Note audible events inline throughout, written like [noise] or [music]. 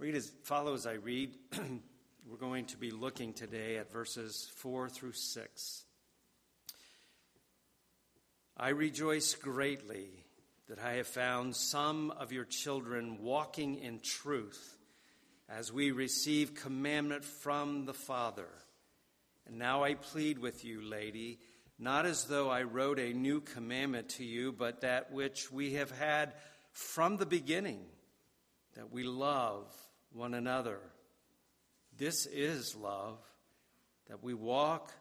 Read as follow as I read. [clears throat] We're going to be looking today at verses 4 through 6. I rejoice greatly that I have found some of your children walking in truth as we receive commandment from the Father. And now I plead with you, lady, not as though I wrote a new commandment to you, but that which we have had from the beginning, that we love one another. This is love, that we walk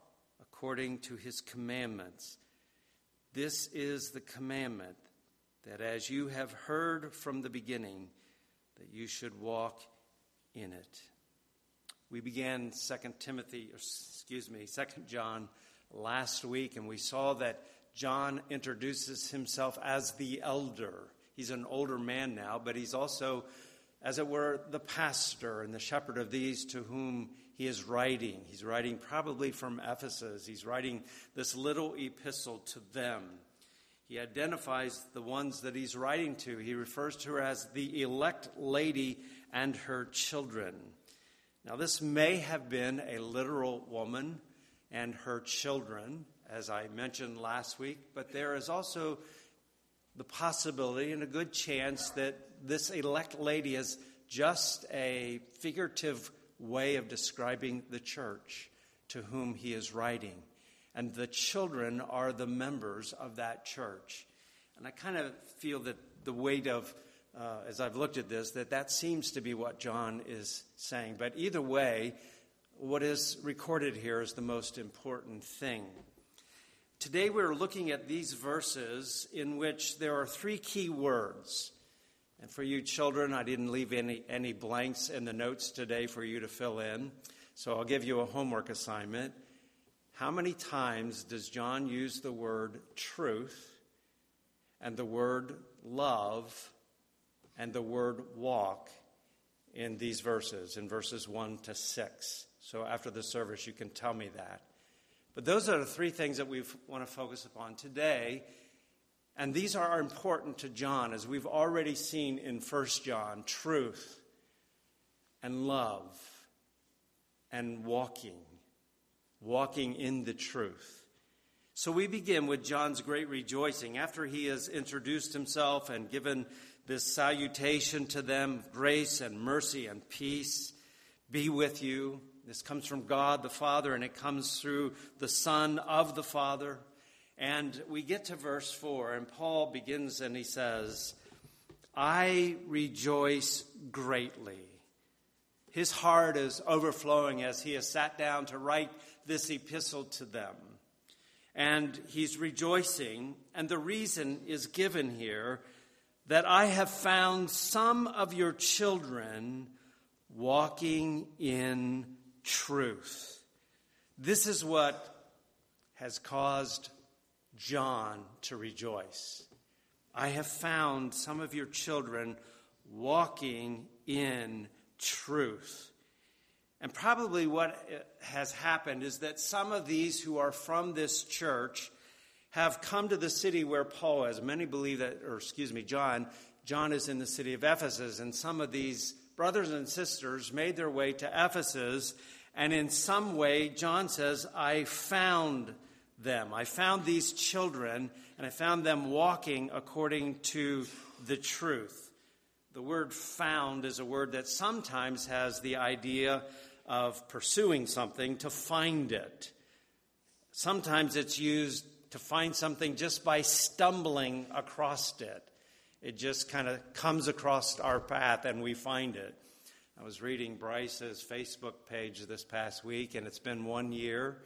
according to his commandments. This is the commandment that as you have heard from the beginning, that you should walk in it. We began Second Timothy, excuse me, Second John last week, and we saw that John introduces himself as the elder. He's an older man now, but he's also, as it were, the pastor and the shepherd of these to whom he is writing. He's writing probably from Ephesus. He's writing this little epistle to them. He identifies the ones that he's writing to. He refers to her as the elect lady and her children. Now, this may have been a literal woman and her children, as I mentioned last week, but there is also the possibility and a good chance that this elect lady is just a figurative way of describing the church to whom he is writing and the children are the members of that church. And I kind of feel that the weight of, uh, as I've looked at this, that that seems to be what John is saying. But either way, what is recorded here is the most important thing. Today we're looking at these verses in which there are three key words. And for you children, I didn't leave any, any blanks in the notes today for you to fill in. So I'll give you a homework assignment. How many times does John use the word truth and the word love and the word walk in these verses, in verses 1 to 6? So after the service, you can tell me that. But those are the three things that we want to focus upon today. And these are important to John, as we've already seen in 1 John truth and love and walking walking in the truth. So we begin with John's great rejoicing. After he has introduced himself and given this salutation to them grace and mercy and peace be with you. This comes from God the Father, and it comes through the Son of the Father. And we get to verse 4, and Paul begins and he says, I rejoice greatly. His heart is overflowing as he has sat down to write this epistle to them. And he's rejoicing, and the reason is given here that I have found some of your children walking in truth. This is what has caused John to rejoice. I have found some of your children walking in truth. And probably what has happened is that some of these who are from this church have come to the city where Paul is. Many believe that, or excuse me, John, John is in the city of Ephesus, and some of these brothers and sisters made their way to Ephesus, and in some way, John says, I found them. I found these children, and I found them walking according to the truth. The word found is a word that sometimes has the idea of pursuing something to find it. Sometimes it's used to find something just by stumbling across it. It just kind of comes across our path and we find it. I was reading Bryce's Facebook page this past week, and it's been one year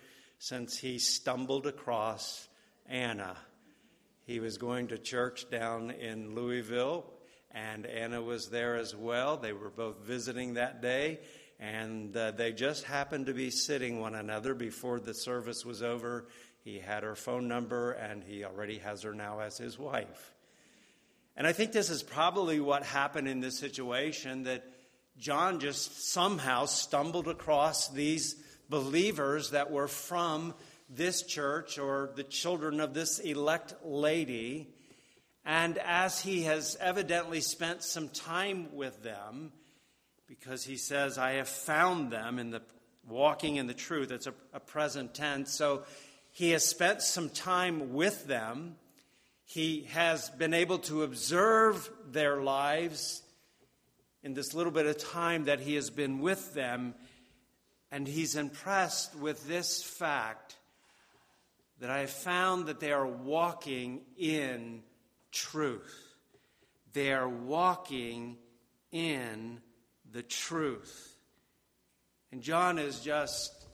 since he stumbled across Anna. He was going to church down in Louisville, and Anna was there as well. They were both visiting that day, and uh, they just happened to be sitting one another before the service was over. He had her phone number, and he already has her now as his wife. And I think this is probably what happened in this situation that John just somehow stumbled across these believers that were from this church or the children of this elect lady. And as he has evidently spent some time with them, because he says, I have found them in the walking in the truth. It's a, a present tense. So he has spent some time with them. He has been able to observe their lives in this little bit of time that he has been with them. And he's impressed with this fact that I have found that they are walking in truth. They are walking in the truth. And John is just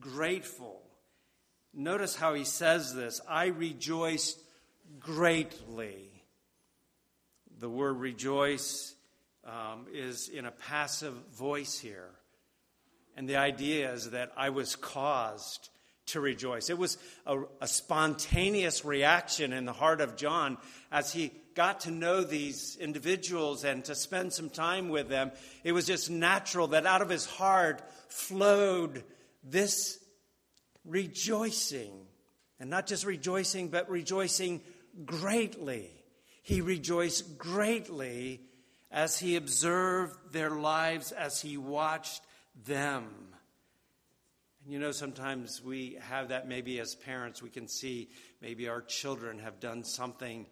grateful. Notice how he says this I rejoice greatly. The word rejoice um, is in a passive voice here. And the idea is that I was caused to rejoice. It was a, a, spontaneous reaction in the heart of John as he got to know these individuals and to spend some time with them. It was just natural that out of his heart flowed this rejoicing. And not just rejoicing, but rejoicing greatly. He rejoiced greatly as he observed their lives, as he watched them. And you know, sometimes we have that maybe as parents, we can see maybe our children have done something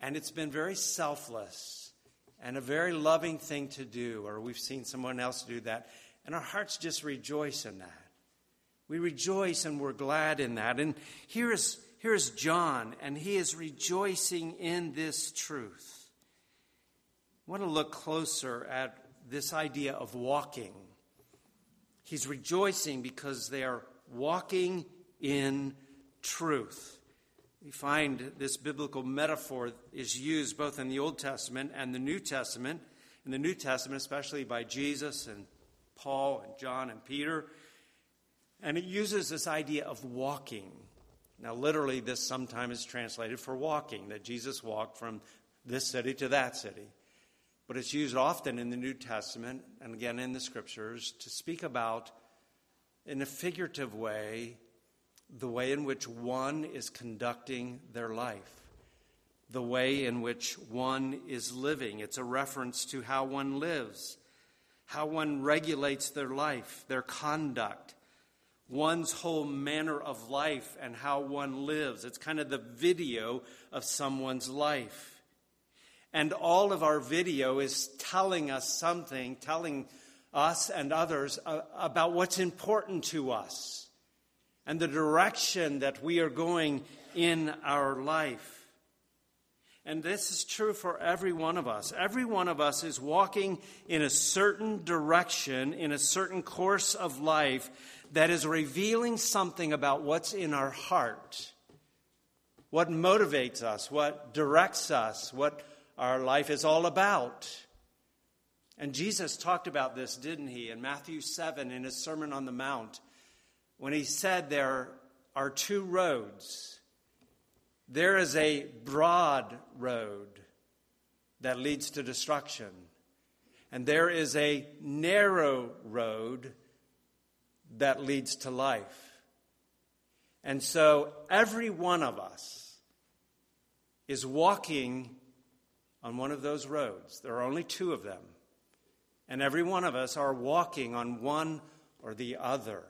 and it's been very selfless and a very loving thing to do, or we've seen someone else do that, and our hearts just rejoice in that. We rejoice and we're glad in that. And here is, here is John, and he is rejoicing in this truth. I want to look closer at this idea of walking. He's rejoicing because they are walking in truth. We find this biblical metaphor is used both in the Old Testament and the New Testament. In the New Testament, especially by Jesus and Paul and John and Peter. And it uses this idea of walking. Now, literally, this sometimes is translated for walking, that Jesus walked from this city to that city. But it's used often in the New Testament and again in the scriptures to speak about, in a figurative way, the way in which one is conducting their life, the way in which one is living. It's a reference to how one lives, how one regulates their life, their conduct, one's whole manner of life, and how one lives. It's kind of the video of someone's life. And all of our video is telling us something, telling us and others about what's important to us and the direction that we are going in our life. And this is true for every one of us. Every one of us is walking in a certain direction, in a certain course of life that is revealing something about what's in our heart, what motivates us, what directs us, what our life is all about. And Jesus talked about this, didn't he, in Matthew 7 in his Sermon on the Mount when he said there are two roads. There is a broad road that leads to destruction, and there is a narrow road that leads to life. And so every one of us is walking on one of those roads. There are only two of them. And every one of us are walking on one or the other.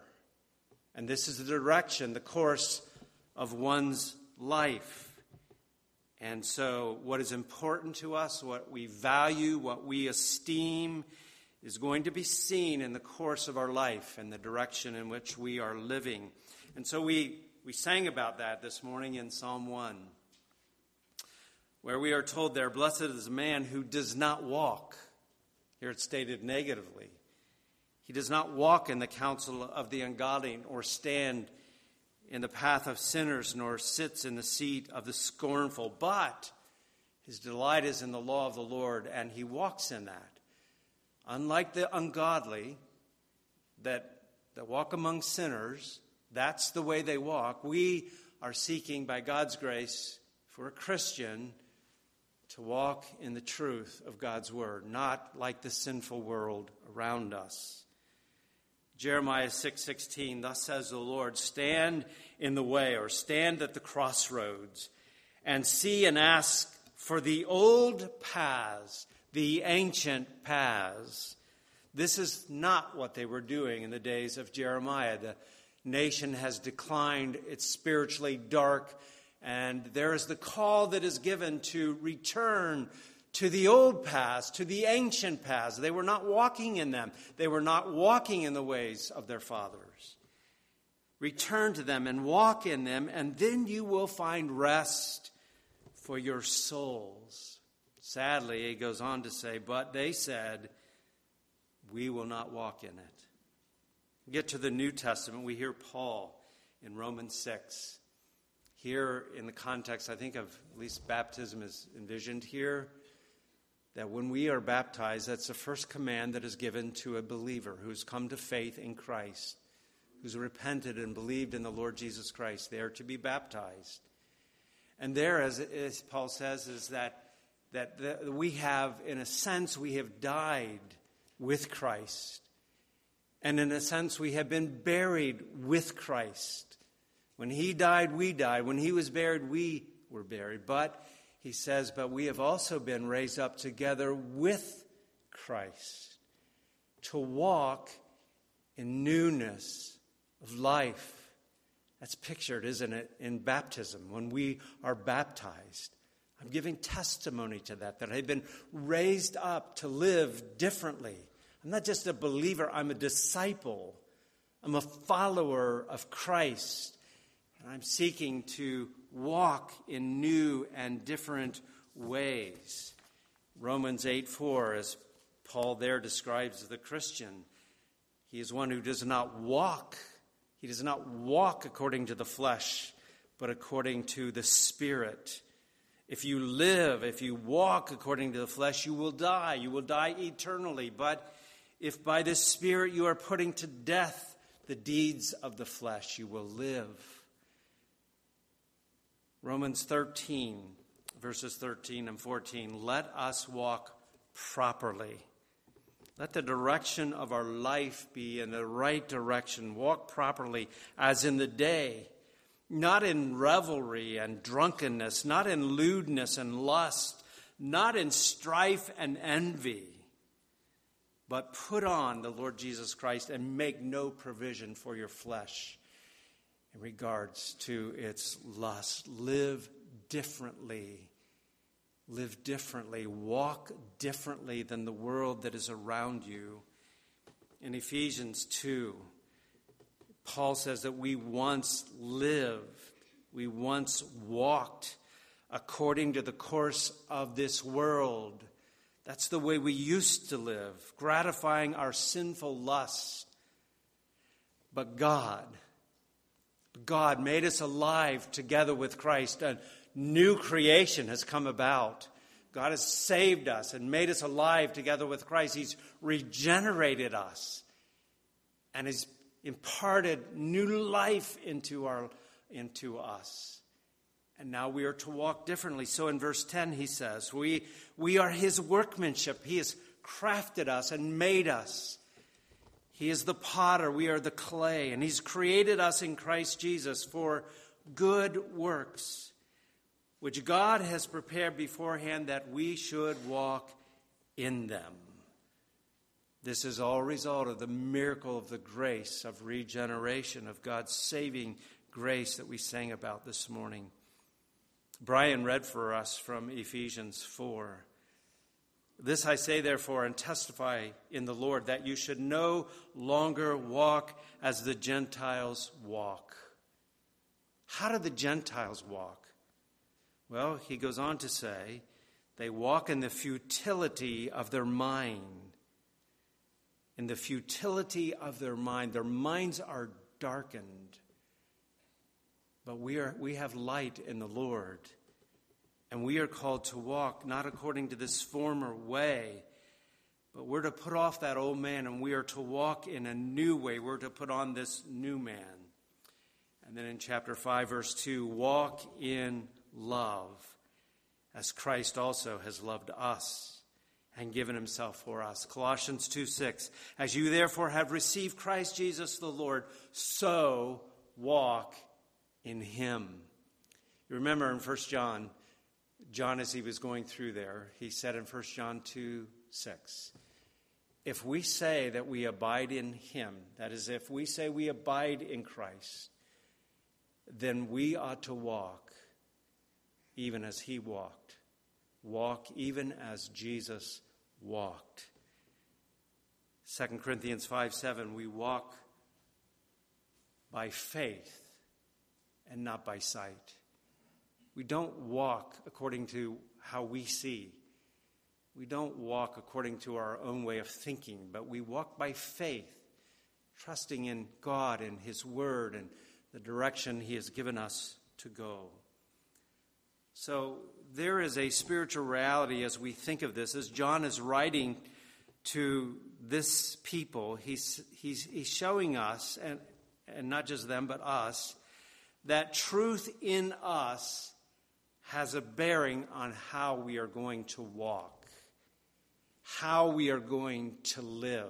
And this is the direction, the course of one's life. And so, what is important to us, what we value, what we esteem, is going to be seen in the course of our life and the direction in which we are living. And so, we, we sang about that this morning in Psalm 1, where we are told there, Blessed is a man who does not walk. Here it's stated negatively he does not walk in the counsel of the ungodly, or stand in the path of sinners, nor sits in the seat of the scornful. But his delight is in the law of the Lord, and he walks in that. Unlike the ungodly that, that walk among sinners, that's the way they walk. We are seeking, by God's grace, for a Christian to walk in the truth of God's word, not like the sinful world around us. Jeremiah 6:16 thus says the Lord stand in the way or stand at the crossroads and see and ask for the old paths the ancient paths This is not what they were doing in the days of Jeremiah. The nation has declined, it's spiritually dark, and there is the call that is given to return to the old paths, to the ancient paths. They were not walking in them, they were not walking in the ways of their fathers. Return to them and walk in them, and then you will find rest for your souls. Sadly, he goes on to say, But they said, We will not walk in it. Get to the New Testament, we hear Paul in Romans 6. Here, in the context, I think of at least baptism is envisioned here, that when we are baptized, that's the first command that is given to a believer who's come to faith in Christ who's repented and believed in the Lord Jesus Christ. They are to be baptized. And there, as, as Paul says, is that, that the, we have, in a sense, we have died with Christ. And in a sense, we have been buried with Christ. When he died, we died. When he was buried, we were buried. But, he says, but we have also been raised up together with Christ to walk in newness of life. That's pictured, isn't it, in baptism when we are baptized. I'm giving testimony to that, that I've been raised up to live differently. I'm not just a believer, I'm a disciple. I'm a follower of Christ. And I'm seeking to walk in new and different ways. Romans 8 4, as Paul there describes the Christian, he is one who does not walk he does not walk according to the flesh, but according to the Spirit. If you live, if you walk according to the flesh, you will die. You will die eternally. But if by the Spirit you are putting to death the deeds of the flesh, you will live. Romans 13, verses 13 and 14. Let us walk properly let the direction of our life be in the right direction. Walk properly as in the day, not in revelry and drunkenness, not in lewdness and lust, not in strife and envy, but put on the Lord Jesus Christ and make no provision for your flesh in regards to its lust. Live differently live differently, walk differently than the world that is around you. In Ephesians 2, Paul says that we once lived, we once walked according to the course of this world. That's the way we used to live, gratifying our sinful lusts. But God, God made us alive together with Christ. And new creation has come about. God has saved us and made us alive together with Christ. He's regenerated us and has imparted new life into, our, into us. And now we are to walk differently. So in verse 10, he says, We, we are his workmanship. He has crafted us and made us. He is the potter, we are the clay, and he's created us in Christ Jesus for good works which God has prepared beforehand that we should walk in them. This is all result of the miracle of the grace of regeneration, of God's saving grace that we sang about this morning. Brian read for us from Ephesians 4. This I say, therefore, and testify in the Lord that you should no longer walk as the Gentiles walk. How do the Gentiles walk? Well, he goes on to say, they walk in the futility of their mind. In the futility of their mind. Their minds are darkened. But we, are, we have light in the Lord. And we are called to walk not according to this former way, but we're to put off that old man and we are to walk in a new way. We're to put on this new man. And then in chapter 5, verse 2 walk in love, as Christ also has loved us and given himself for us. Colossians 2 6. As you therefore have received Christ Jesus the Lord, so walk in him. You remember in 1 John, John, as he was going through there, he said in 1 John 2 6, if we say that we abide in Him, that is, if we say we abide in Christ, then we ought to walk even as He walked. Walk even as Jesus walked. 2 Corinthians 5 7, we walk by faith and not by sight. We don't walk according to how we see. We don't walk according to our own way of thinking, but we walk by faith, trusting in God and His Word and the direction He has given us to go. So there is a spiritual reality as we think of this. As John is writing to this people, he's, he's, he's showing us, and, and not just them, but us, that truth in us has a bearing on how we are going to walk, how we are going to live.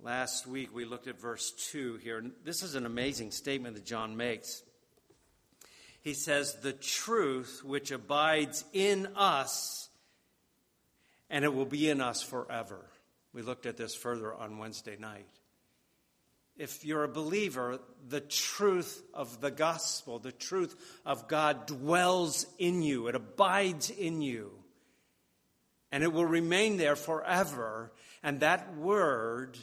Last week we looked at verse 2 here. This is an amazing statement that John makes. He says, The truth which abides in us, and it will be in us forever. We looked at this further on Wednesday night if you're a believer, the truth of the gospel, the truth of God dwells in you, it abides in you, and it will remain there forever. And that word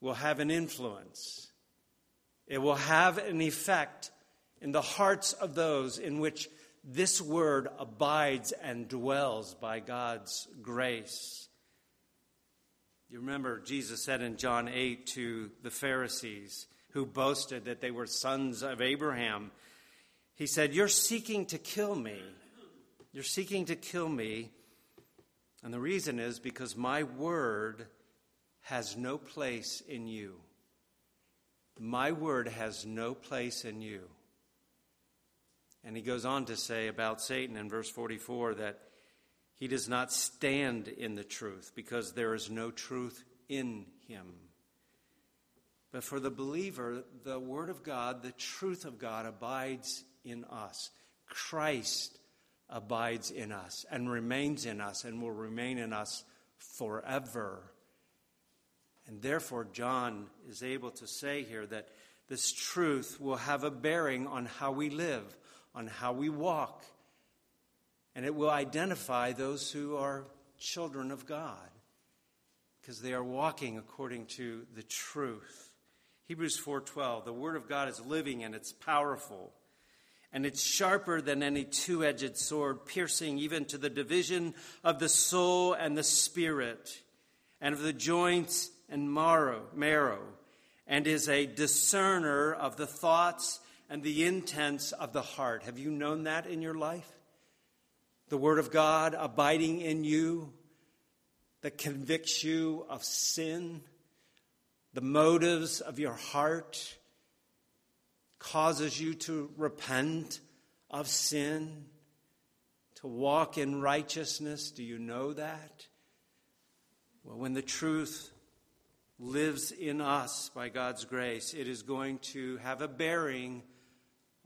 will have an influence, it will have an effect in the hearts of those in which this word abides and dwells by God's grace. You remember Jesus said in John 8 to the Pharisees who boasted that they were sons of Abraham, He said, You're seeking to kill me. You're seeking to kill me. And the reason is because my word has no place in you. My word has no place in you. And he goes on to say about Satan in verse 44 that he does not stand in the truth because there is no truth in him. But for the believer, the Word of God, the truth of God abides in us. Christ abides in us and remains in us and will remain in us forever. And therefore, John is able to say here that this truth will have a bearing on how we live, on how we walk, and it will identify those who are children of God because they are walking according to the truth. Hebrews 4:12 The word of God is living and it's powerful and it's sharper than any two-edged sword piercing even to the division of the soul and the spirit and of the joints and marrow, marrow and is a discerner of the thoughts and the intents of the heart. Have you known that in your life? The Word of God abiding in you that convicts you of sin, the motives of your heart, causes you to repent of sin, to walk in righteousness. Do you know that? Well, when the truth lives in us by God's grace, it is going to have a bearing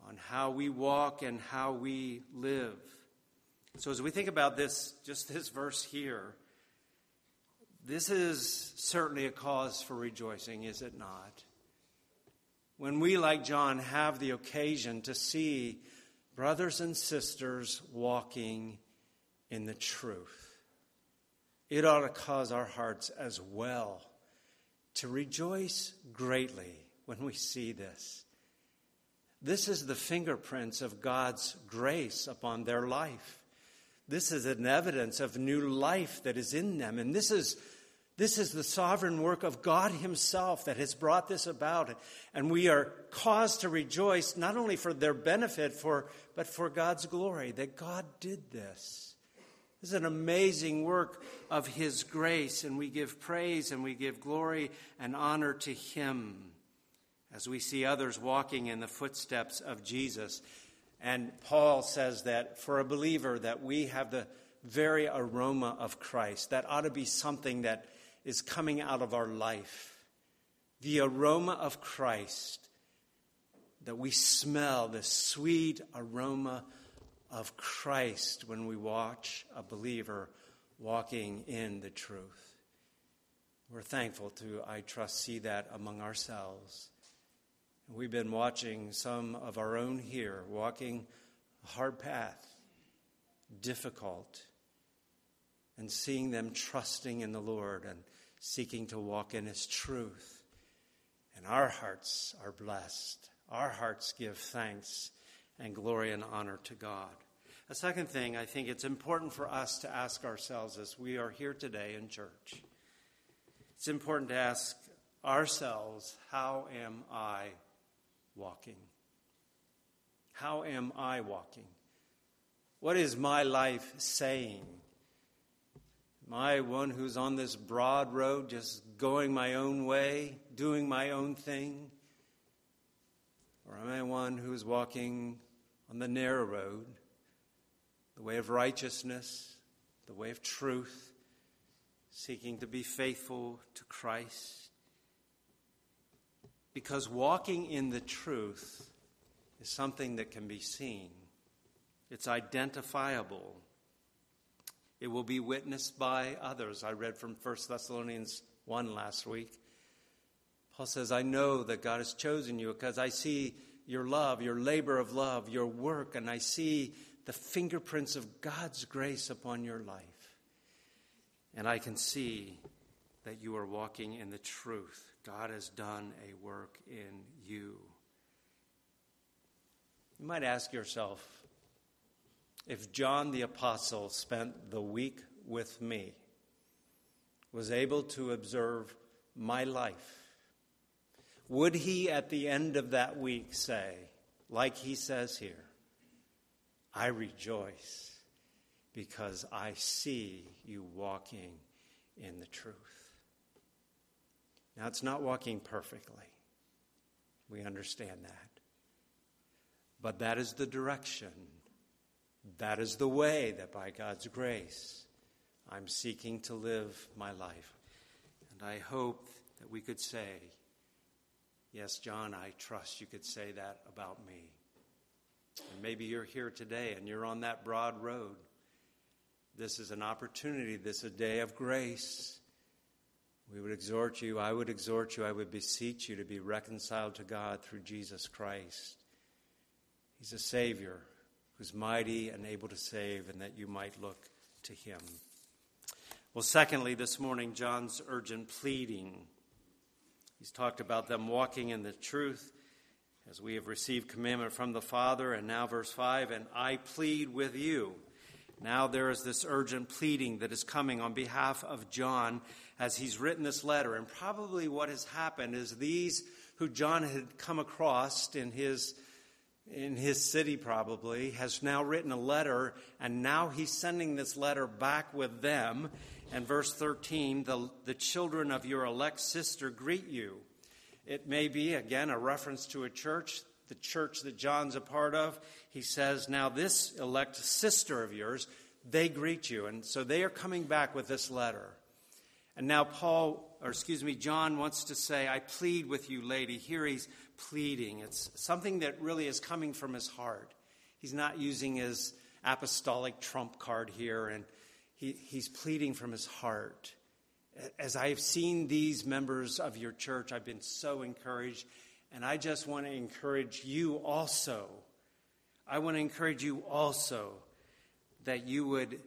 on how we walk and how we live. So, as we think about this, just this verse here, this is certainly a cause for rejoicing, is it not? When we, like John, have the occasion to see brothers and sisters walking in the truth, it ought to cause our hearts as well to rejoice greatly when we see this. This is the fingerprints of God's grace upon their life. This is an evidence of new life that is in them. And this is, this is the sovereign work of God Himself that has brought this about. And we are caused to rejoice not only for their benefit, for, but for God's glory, that God did this. This is an amazing work of His grace, and we give praise and we give glory and honor to Him as we see others walking in the footsteps of Jesus. And Paul says that for a believer that we have the very aroma of Christ. That ought to be something that is coming out of our life. The aroma of Christ. That we smell the sweet aroma of Christ when we watch a believer walking in the truth. We're thankful to, I trust, see that among ourselves. We've been watching some of our own here walking a hard path, difficult, and seeing them trusting in the Lord and seeking to walk in His truth. And our hearts are blessed. Our hearts give thanks and glory and honor to God. A second thing, I think it's important for us to ask ourselves as we are here today in church. It's important to ask ourselves, how am I walking? How am I walking? What is my life saying? Am I one who's on this broad road, just going my own way, doing my own thing? Or am I one who's walking on the narrow road, the way of righteousness, the way of truth, seeking to be faithful to Christ? Because walking in the truth is something that can be seen, it's identifiable. It will be witnessed by others. I read from 1 Thessalonians 1 last week. Paul says, I know that God has chosen you because I see your love, your labor of love, your work, and I see the fingerprints of God's grace upon your life. And I can see that you are walking in the truth. God has done a work in you. You might ask yourself if John the Apostle spent the week with me, was able to observe my life, would he at the end of that week say, like he says here, I rejoice because I see you walking in the truth? Now, it's not walking perfectly. We understand that. But that is the direction. That is the way that by God's grace I'm seeking to live my life. And I hope that we could say, Yes, John, I trust you could say that about me. And maybe you're here today and you're on that broad road. This is an opportunity, this is a day of grace. We would exhort you, I would exhort you, I would beseech you to be reconciled to God through Jesus Christ. He's a Savior who's mighty and able to save, and that you might look to Him. Well, secondly, this morning, John's urgent pleading. He's talked about them walking in the truth as we have received commandment from the Father. And now, verse 5 and I plead with you. Now, there is this urgent pleading that is coming on behalf of John as he's written this letter. And probably what has happened is these who John had come across in his in his city, probably, has now written a letter, and now he's sending this letter back with them. And verse 13, the, the children of your elect sister greet you. It may be, again, a reference to a church, the church that John's a part of. He says, Now, this elect sister of yours, they greet you. And so they are coming back with this letter. And now, Paul, or excuse me, John wants to say, I plead with you, lady. Here he's pleading. It's something that really is coming from his heart. He's not using his apostolic trump card here, and he, he's pleading from his heart. As I've seen these members of your church, I've been so encouraged, and I just want to encourage you also. I want to encourage you also that you would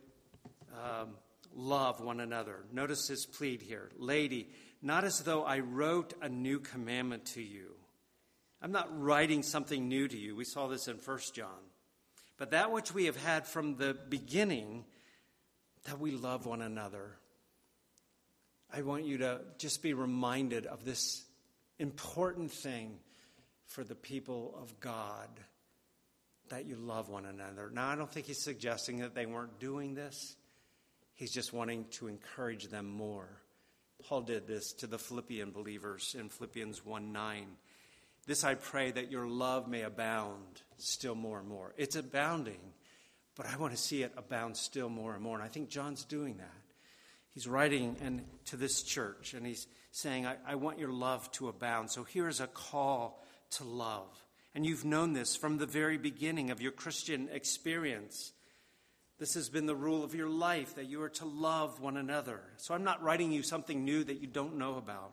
um, love one another. Notice his plead here. Lady, not as though I wrote a new commandment to you. I'm not writing something new to you. We saw this in 1 John. But that which we have had from the beginning, that we love one another. I want you to just be reminded of this important thing for the people of God that you love one another. Now, I don't think he's suggesting that they weren't doing this, he's just wanting to encourage them more. Paul did this to the Philippian believers in Philippians 1 9. This I pray that your love may abound still more and more. It's abounding, but I want to see it abound still more and more. And I think John's doing that. He's writing and to this church and he's saying, I, I want your love to abound. So here is a call to love. And you've known this from the very beginning of your Christian experience This has been the rule of your life that you are to love one another. So I'm not writing you something new that you don't know about,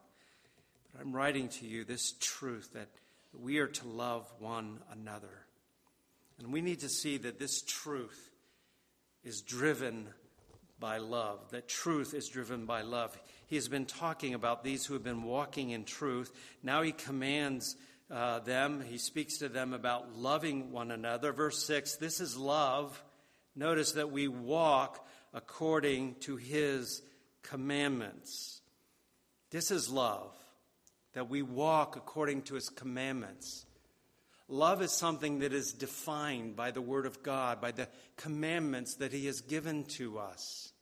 but I'm writing to you this truth that we are to love one another. And we need to see that this truth is driven by love, that truth is driven by love. He has been talking about these who have been walking in truth. Now he commands uh, them, he speaks to them about loving one another. Verse 6 this is love Notice that we walk according to his commandments. This is love, that we walk according to his commandments. Love is something that is defined by the Word of God, by the commandments that He has given to us.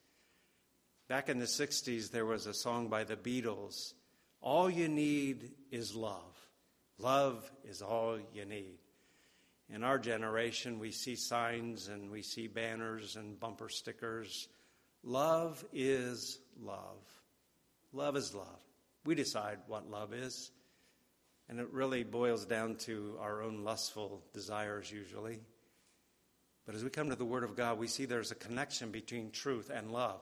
Back in the 60s, there was a song by the Beatles All you need is love. Love is all you need. In our generation, we see signs and we see banners and bumper stickers. Love is love. Love is love. We decide what love is. And it really boils down to our own lustful desires, usually. But as we come to the Word of God, we see there's a connection between truth and love.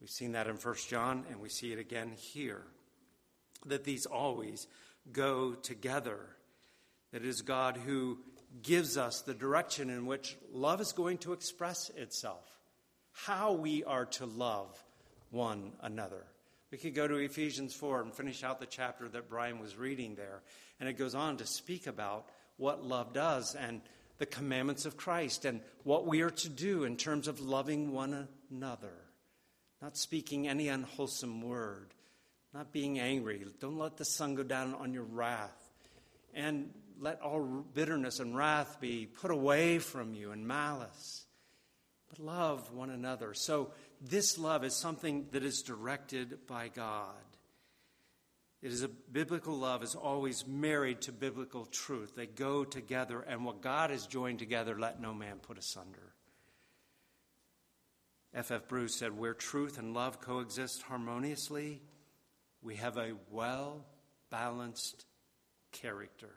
We've seen that in 1 John, and we see it again here. That these always go together. That it is God who gives us the direction in which love is going to express itself, how we are to love one another. We could go to Ephesians 4 and finish out the chapter that Brian was reading there. And it goes on to speak about what love does and the commandments of Christ and what we are to do in terms of loving one another. Not speaking any unwholesome word, not being angry. Don't let the sun go down on your wrath. And let all bitterness and wrath be put away from you and malice. But love one another. So, this love is something that is directed by God. It is a biblical love is always married to biblical truth. They go together, and what God has joined together, let no man put asunder. F. F. Bruce said, Where truth and love coexist harmoniously, we have a well balanced character.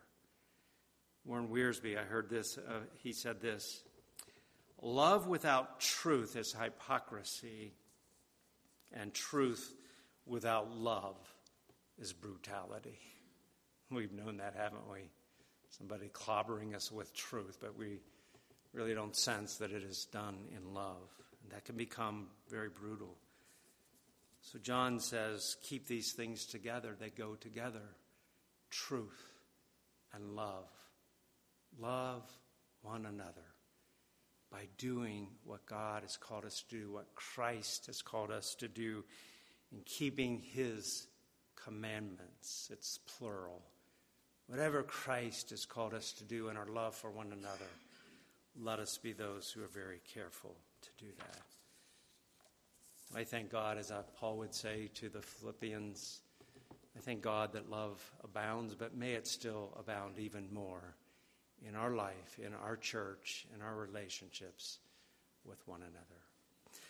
Warren Wiersbe, I heard this, uh, he said this Love without truth is hypocrisy, and truth without love is brutality. We've known that, haven't we? Somebody clobbering us with truth, but we really don't sense that it is done in love. And that can become very brutal. So John says, keep these things together. They go together truth and love. Love one another by doing what God has called us to do, what Christ has called us to do, in keeping his commandments. It's plural. Whatever Christ has called us to do in our love for one another, let us be those who are very careful to do that. I thank God, as Paul would say to the Philippians, I thank God that love abounds, but may it still abound even more in our life, in our church, in our relationships with one another.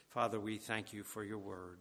Father, we thank you for your word.